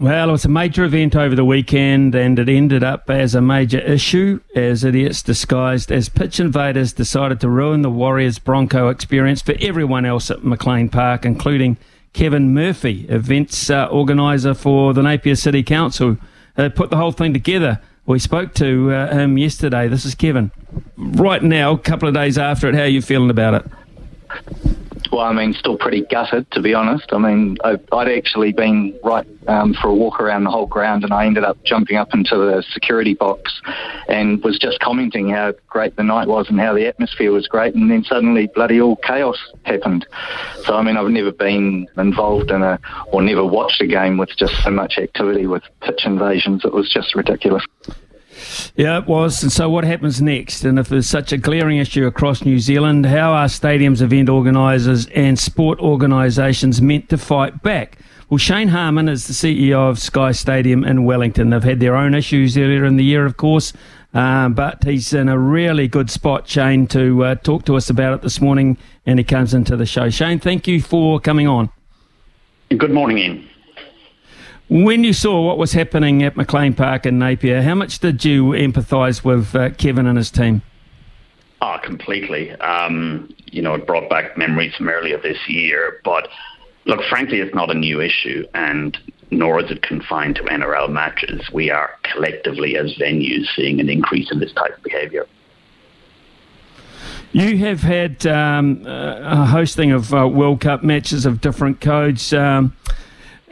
Well, it was a major event over the weekend, and it ended up as a major issue as idiots disguised as pitch invaders decided to ruin the Warriors Bronco experience for everyone else at McLean Park, including Kevin Murphy, events uh, organiser for the Napier City Council, uh, put the whole thing together. We spoke to uh, him yesterday. This is Kevin. Right now, a couple of days after it, how are you feeling about it? Well, I mean, still pretty gutted, to be honest. I mean, I, would actually been right um, for a walk around the whole ground, and I ended up jumping up into the security box and was just commenting how great the night was and how the atmosphere was great, and then suddenly bloody all chaos happened. So, I mean, I've never been involved in a or never watched a game with just so much activity with pitch invasions. It was just ridiculous. Yeah, it was. And so, what happens next? And if there's such a glaring issue across New Zealand, how are stadiums, event organisers, and sport organisations meant to fight back? Well, Shane Harmon is the CEO of Sky Stadium in Wellington. They've had their own issues earlier in the year, of course, uh, but he's in a really good spot, Shane, to uh, talk to us about it this morning. And he comes into the show. Shane, thank you for coming on. Good morning, Ian. When you saw what was happening at McLean Park in Napier, how much did you empathise with uh, Kevin and his team? Oh, completely. Um, you know, it brought back memories from earlier this year. But look, frankly, it's not a new issue, and nor is it confined to NRL matches. We are collectively, as venues, seeing an increase in this type of behaviour. You have had um, a hosting of uh, World Cup matches of different codes. Um,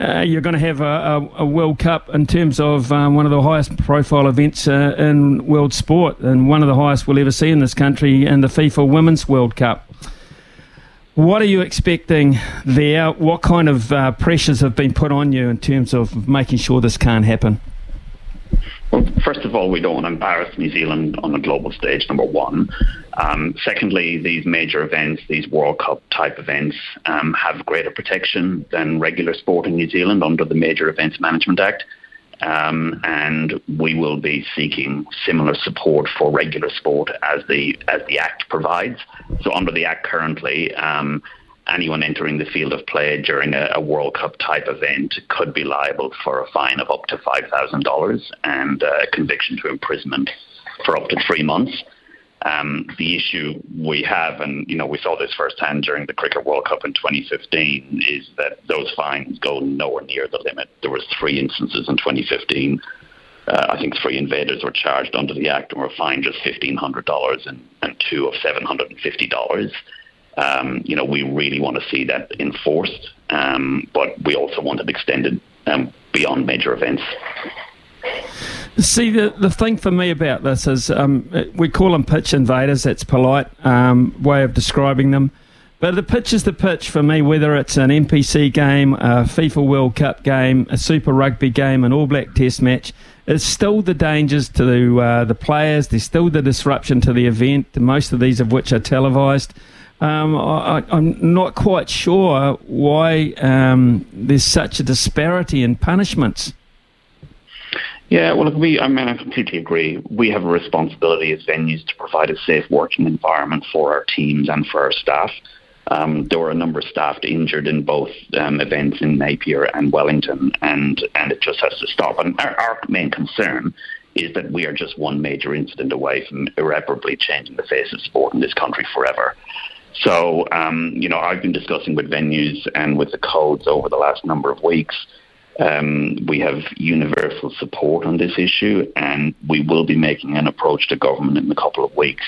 uh, you're going to have a, a, a, World Cup in terms of um, one of the highest profile events uh, in world sport and one of the highest we'll ever see in this country in the FIFA Women's World Cup. What are you expecting there? What kind of uh, pressures have been put on you in terms of making sure this can't happen? Well, first of all, we don't want to embarrass New Zealand on a global stage, number one. Um, secondly, these major events, these World Cup type events, um, have greater protection than regular sport in New Zealand under the Major Events Management Act. Um, and we will be seeking similar support for regular sport as the as the Act provides. So under the Act currently, um, anyone entering the field of play during a, a, World Cup type event could be liable for a fine of up to $5,000 and a conviction to imprisonment for up to three months. Um, the issue we have, and you know, we saw this firsthand during the Cricket World Cup in 2015, is that those fines go nowhere near the limit. There was three instances in 2015. Uh, I think three invaders were charged under the Act and were fined just $1,500 and, and two of $750 um, you know, we really want to see that enforced, um, but we also want it extended um, beyond major events. See, the, the thing for me about this is um, we call them pitch invaders. That's polite um, way of describing them. But the pitch is the pitch for me, whether it's an NPC game, a FIFA World Cup game, a Super Rugby game, an All Black Test match. It's still the dangers to uh, the players. There's still the disruption to the event, most of these of which are televised. Um, I, am not quite sure why um, there's such a disparity in punishments. Yeah, well, we, I mean, I completely agree. We have a responsibility as venues to provide a safe working environment for our teams and for our staff. Um, there were a number of staff injured in both um, events in Napier and Wellington, and, and it just has to stop. And our, our main concern is that we are just one major incident away from irreparably changing the face of sport in this country forever. So, um, you know, I've been discussing with venues and with the codes over the last number of weeks. Um, we have universal support on this issue, and we will be making an approach to government in a couple of weeks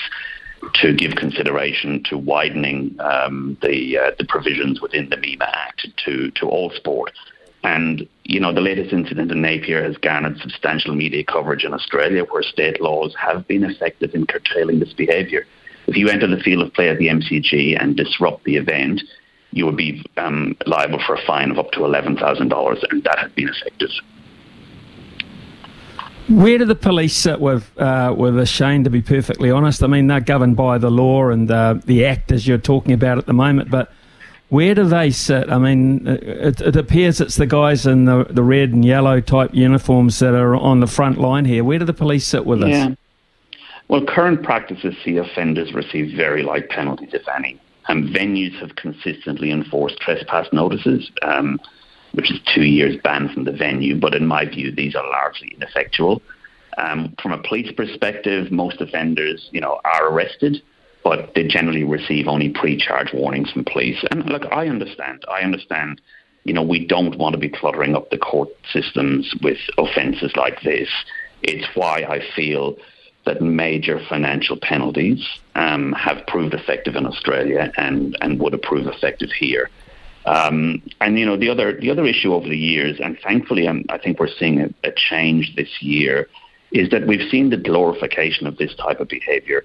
to give consideration to widening um, the uh, the provisions within the MEMA Act to to all sport. And you know, the latest incident in Napier has garnered substantial media coverage in Australia, where state laws have been effective in curtailing this behaviour. If you enter the field of play at the MCG and disrupt the event, you would be um, liable for a fine of up to $11,000, and that has been effective Where do the police sit with uh, with the Shane? To be perfectly honest, I mean they're governed by the law and uh, the act as you're talking about at the moment. But where do they sit? I mean, it, it, appears it's the guys in the the red and yellow type uniforms that are on the front line here. Where do the police sit with yeah. this? Well, current practices see offenders receive very light penalties, if any. And venues have consistently enforced trespass notices. Um, which is two years ban from the venue. But in my view, these are largely ineffectual. Um, from a police perspective, most offenders, you know, are arrested, but they generally receive only pre-charge warnings from police. And look, I understand. I understand. You know, we don't want to be cluttering up the court systems with offences like this. It's why I feel that major financial penalties um, have proved effective in Australia and, and would have proved effective here. Um, and you know the other the other issue over the years, and thankfully I'm, i think we're seeing a, a, change this year, is that we've seen the glorification of this type of behaviour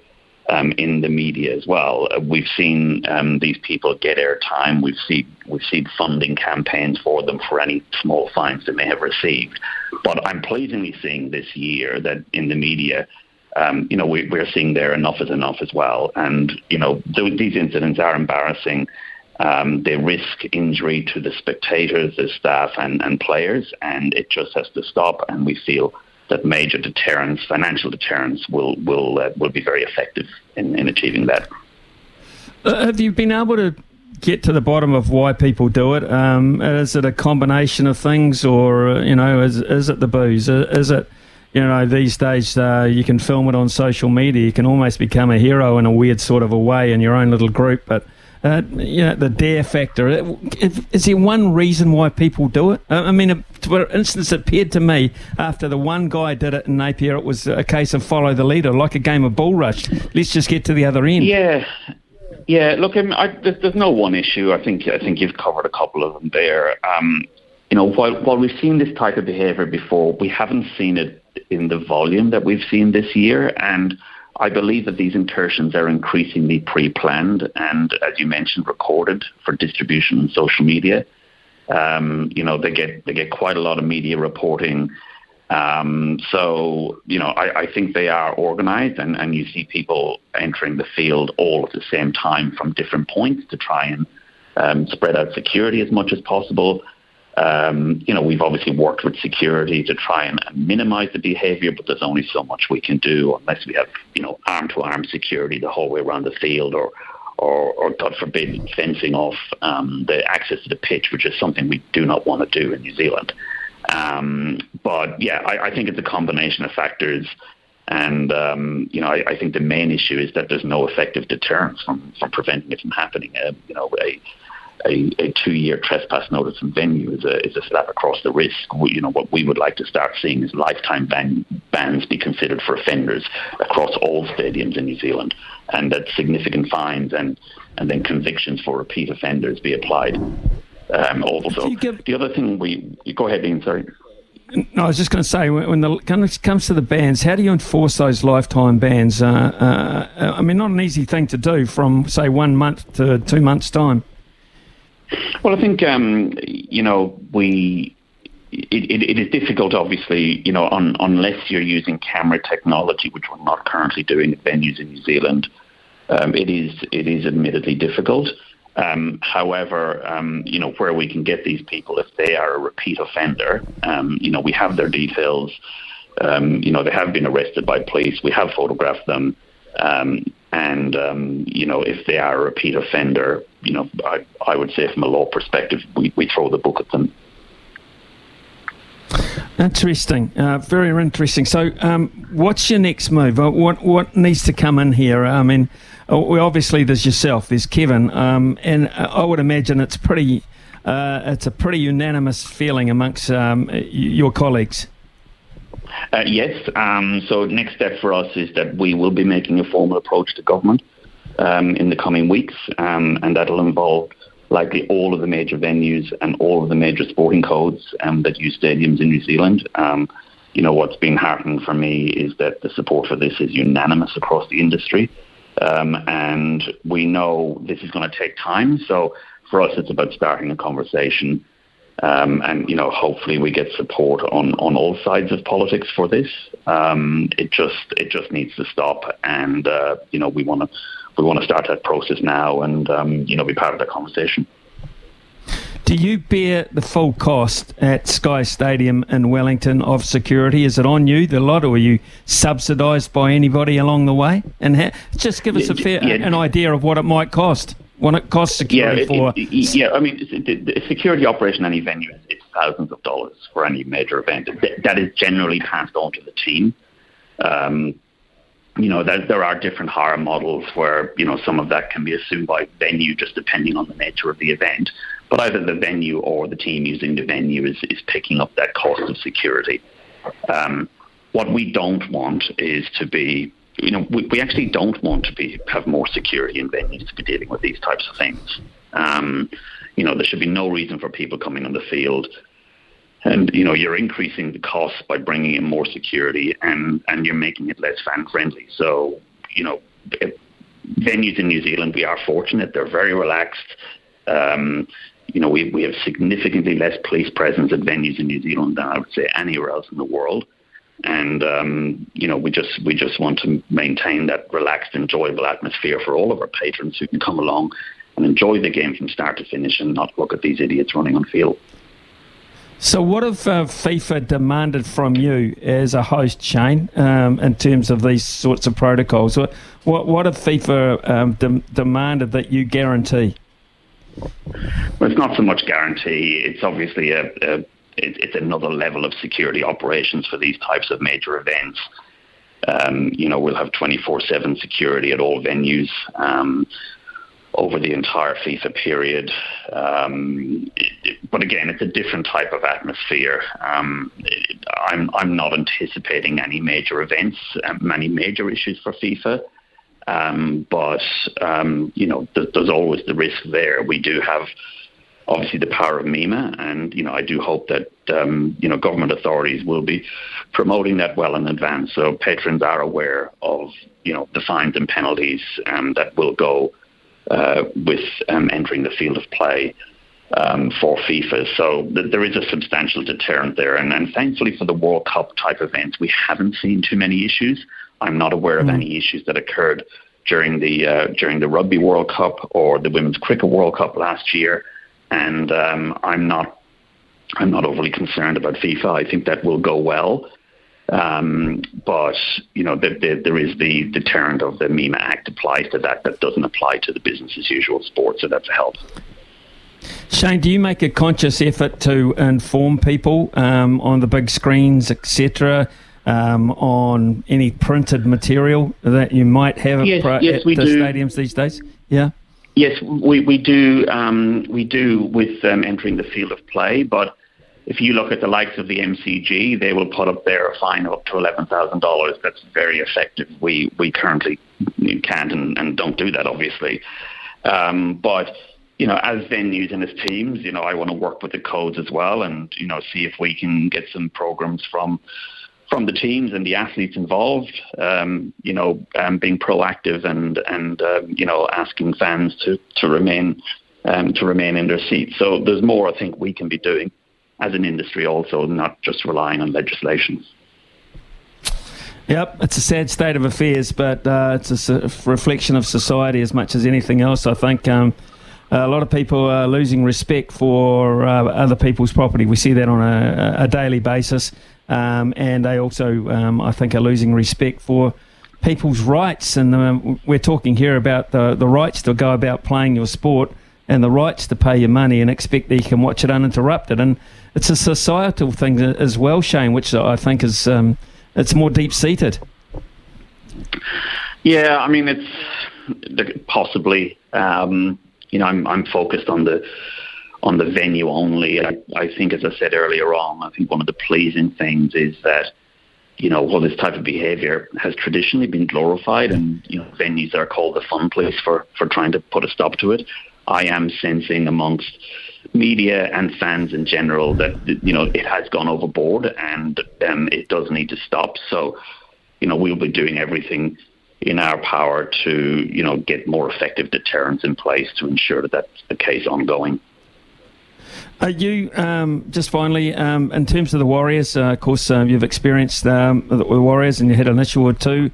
um, in the media as well. Uh, we've seen um, these people get airtime. We've seen we've seen funding campaigns for them for any small fines they may have received. But I'm pleasingly seeing this year that in the media. Um, you know, we, are seeing there enough is enough as well. And, you know, th- these incidents are embarrassing. Um, they risk injury to the spectators, the staff, and, and players, and it just has to stop. And we feel that major deterrence, financial deterrence, will will uh, will be very effective in, in achieving that. Uh, have you been able to get to the bottom of why people do it? Um, is it a combination of things, or uh, you know, is is it the booze? Is it you know, these days uh, you can film it on social media. You can almost become a hero in a weird sort of a way in your own little group. But uh, you know, the dare factor. Is there one reason why people do it? I mean, for instance, it appeared to me after the one guy did it in Napier, it was a case of follow the leader, like a game of bull rush. Let's just get to the other end. Yeah. Yeah, look, I mean, I, there's, there's, no one issue. I think I think you've covered a couple of them there. Um, you know, while while we've seen this type of behaviour before, we haven't seen it in the volume that we've seen this year, and I believe that these incursions are increasingly pre-planned and, as you mentioned, recorded for distribution on social media. Um, you know, they get they get quite a lot of media reporting. Um, so, you know, I, I, think they are organised, and, and you see people entering the field all at the same time from different points to try and um, spread out security as much as possible. Um, you know, we've obviously worked with security to try and, minimise the behaviour, but there's only so much we can do unless we have, you know, arm-to-arm security the whole way around the field, or, or, or God forbid, fencing off um, the access to the pitch, which is something we do not want to do in New Zealand. Um, but yeah, I, I, think it's a combination of factors. And um, you know, I, I, think the main issue is that there's no effective deterrence from, from preventing it from happening. Uh, you know, a, a, a two-year trespass notice and venue is a, is a slap across the wrist. We, you know, what we would like to start seeing is lifetime ban, bans be considered for offenders across all stadiums in New Zealand, and that significant fines and, and then convictions for repeat offenders be applied. Um, also, give... the other thing we go ahead, Ian. Sorry. No, I was just going to say when it comes to the bans, how do you enforce those lifetime bans? Uh, uh, I mean, not an easy thing to do from say one month to two months' time. Well, I think um, you know we. It, it, it is difficult, obviously, you know, on, unless you're using camera technology, which we're not currently doing at venues in New Zealand. Um, it is it is admittedly difficult. Um, however, um, you know where we can get these people if they are a repeat offender, um, you know we have their details. Um, you know they have been arrested by police. We have photographed them. Um, and um, you know, if they are a repeat offender, you know, I, I would say from a law perspective, we, we throw the book at them. Interesting, uh, very interesting. So, um, what's your next move? Uh, what what needs to come in here? I mean, uh, obviously there's yourself, there's Kevin, um, and I would imagine it's pretty, uh, it's a pretty unanimous feeling amongst um, your colleagues. Uh, yes. Um, so next step for us is that we will be making a formal approach to government um, in the coming weeks, um, and that'll involve likely all of the major venues and all of the major sporting codes um, that use stadiums in New Zealand. Um, you know, what's been heartening for me is that the support for this is unanimous across the industry. Um, and we know this is going to take time. So for us, it's about starting a conversation Um, and you know, hopefully, we get support on, on all sides of politics for this. Um, it just it just needs to stop, and uh, you know, we want to we want to start that process now, and um, you know, be part of that conversation. Do you bear the full cost at Sky Stadium in Wellington of security? Is it on you, the lot, or are you subsidised by anybody along the way? And ha- just give us a fair, yeah, an idea of what it might cost. What it costs security yeah, for? It, it, yeah, I mean, the, the security operation any venue it's thousands of dollars for any major event. That is generally passed on to the team. Um, you know, there, there are different hire models where, you know, some of that can be assumed by venue just depending on the nature of the event. But either the venue or the team using the venue is, is picking up that cost of security. Um, what we don't want is to be, you know, we, we actually don't want to be have more security in venues to be dealing with these types of things. Um, you know, there should be no reason for people coming on the field. And you know you're increasing the costs by bringing in more security and and you're making it less fan friendly so you know venues in New Zealand we are fortunate. They're very relaxed. Um, you know we we have significantly less police presence at venues in New Zealand than I would say anywhere else in the world and um, you know we just we just want to maintain that relaxed enjoyable atmosphere for all of our patrons who can come along and enjoy the game from start to finish and not look at these idiots running on field. So, what have uh, FIFA demanded from you as a host, Shane, um, in terms of these sorts of protocols? What what, what have FIFA um, de- demanded that you guarantee? Well, it's not so much guarantee. It's obviously a, a it, it's another level of security operations for these types of major events. Um, you know, we'll have 24/7 security at all venues. Um, over the entire FIFA period. Um, it, but again, it's a different type of atmosphere. Um, it, I'm, I'm not anticipating any major events, um, any major issues for FIFA. Um, but um, you know, th- there's always the risk there. We do have obviously the power of MEMA, and you know, I do hope that um, you know government authorities will be promoting that well in advance, so patrons are aware of you know the fines and penalties that will go uh, with um, entering the field of play um, for FIFA. So th- there is a substantial deterrent there. And, and, thankfully for the World Cup type events, we haven't seen too many issues. I'm not aware of mm. any issues that occurred during the uh, during the Rugby World Cup or the Women's Cricket World Cup last year. And um, I'm not I'm not overly concerned about FIFA. I think that will go well. Um, but you know, the, the, there is the deterrent of the MEMA Act applies to that. That doesn't apply to the business as usual sport. So that's a help. Shane, do you make a conscious effort to inform people um, on the big screens, etc., um, on any printed material that you might have yes, at, yes, at the do. stadiums these days? Yeah. Yes, we, we do. Um, we do with um, entering the field of play, but if you look at the likes of the MCG, they will put up there a fine of up to eleven thousand dollars. That's very effective. We we currently can't and, and don't do that, obviously. Um, but you know, as venues and as teams, you know, I want to work with the codes as well, and you know, see if we can get some programs from from the teams and the athletes involved. Um, you know, um, being proactive and and um, you know, asking fans to to remain um, to remain in their seats. So there's more I think we can be doing as an industry also, not just relying on legislation. Yep, it's a sad state of affairs, but uh, it's a reflection of society as much as anything else. I think um, a lot of people are losing respect for uh, other people's property. We see that on a, a daily basis, um, and they also, um, I think, are losing respect for people's rights. And um, we're talking here about the, the rights to go about playing your sport and the rights to pay your money and expect that you can watch it uninterrupted. And it's a societal thing as well, Shane, which I think is um, it's more deep seated. Yeah, I mean it's possibly. Um, you know, I'm I'm focused on the on the venue only. I, I think, as I said earlier on, I think one of the pleasing things is that you know, well, this type of behaviour has traditionally been glorified, and you know, venues are called the fun place for for trying to put a stop to it. I am sensing amongst media and fans in general that you know it has gone overboard and um, it does need to stop. So, you know, we'll be doing everything in our power to you know get more effective deterrents in place to ensure that that's the case ongoing. Are you um, just finally um, in terms of the Warriors? Uh, of course, uh, you've experienced um, the Warriors, and you had an issue or two.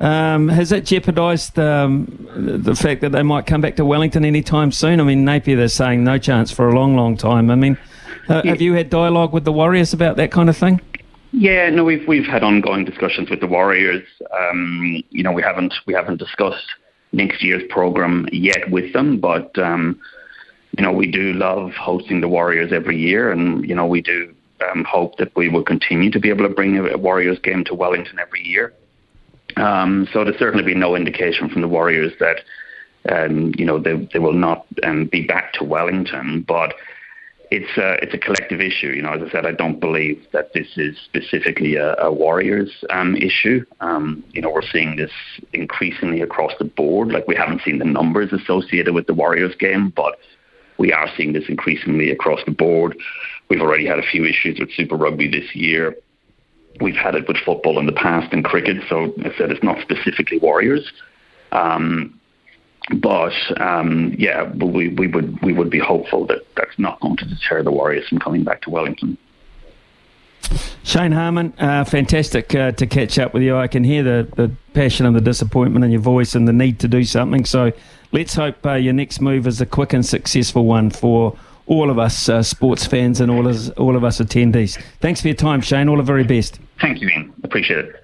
Um, has that jeopardised um, the fact that they might come back to Wellington anytime soon? I mean, Napier, they're saying no chance for a long, long time. I mean, uh, yeah. have you had dialogue with the Warriors about that kind of thing? Yeah, no, we've we've had ongoing discussions with the Warriors. Um, you know, we haven't we haven't discussed next year's program yet with them, but um, you know, we do love hosting the Warriors every year, and you know, we do um, hope that we will continue to be able to bring a Warriors game to Wellington every year. Um, so there's certainly been no indication from the Warriors that um, you know they they will not um, be back to Wellington, but it's a it's a collective issue. You know, as I said, I don't believe that this is specifically a, a Warriors um, issue. Um, you know, we're seeing this increasingly across the board. Like we haven't seen the numbers associated with the Warriors game, but we are seeing this increasingly across the board. We've already had a few issues with Super Rugby this year. We've had it with football in the past and cricket, so I said it's not specifically Warriors. Um, but um, yeah, we, we would we would be hopeful that that's not going to deter the Warriors from coming back to Wellington. Shane Harmon, uh, fantastic uh, to catch up with you. I can hear the, the passion and the disappointment in your voice and the need to do something. So let's hope uh, your next move is a quick and successful one for all of us uh, sports fans and all, all of us attendees. Thanks for your time, Shane. All the very best. Thank you, Ian. Appreciate it.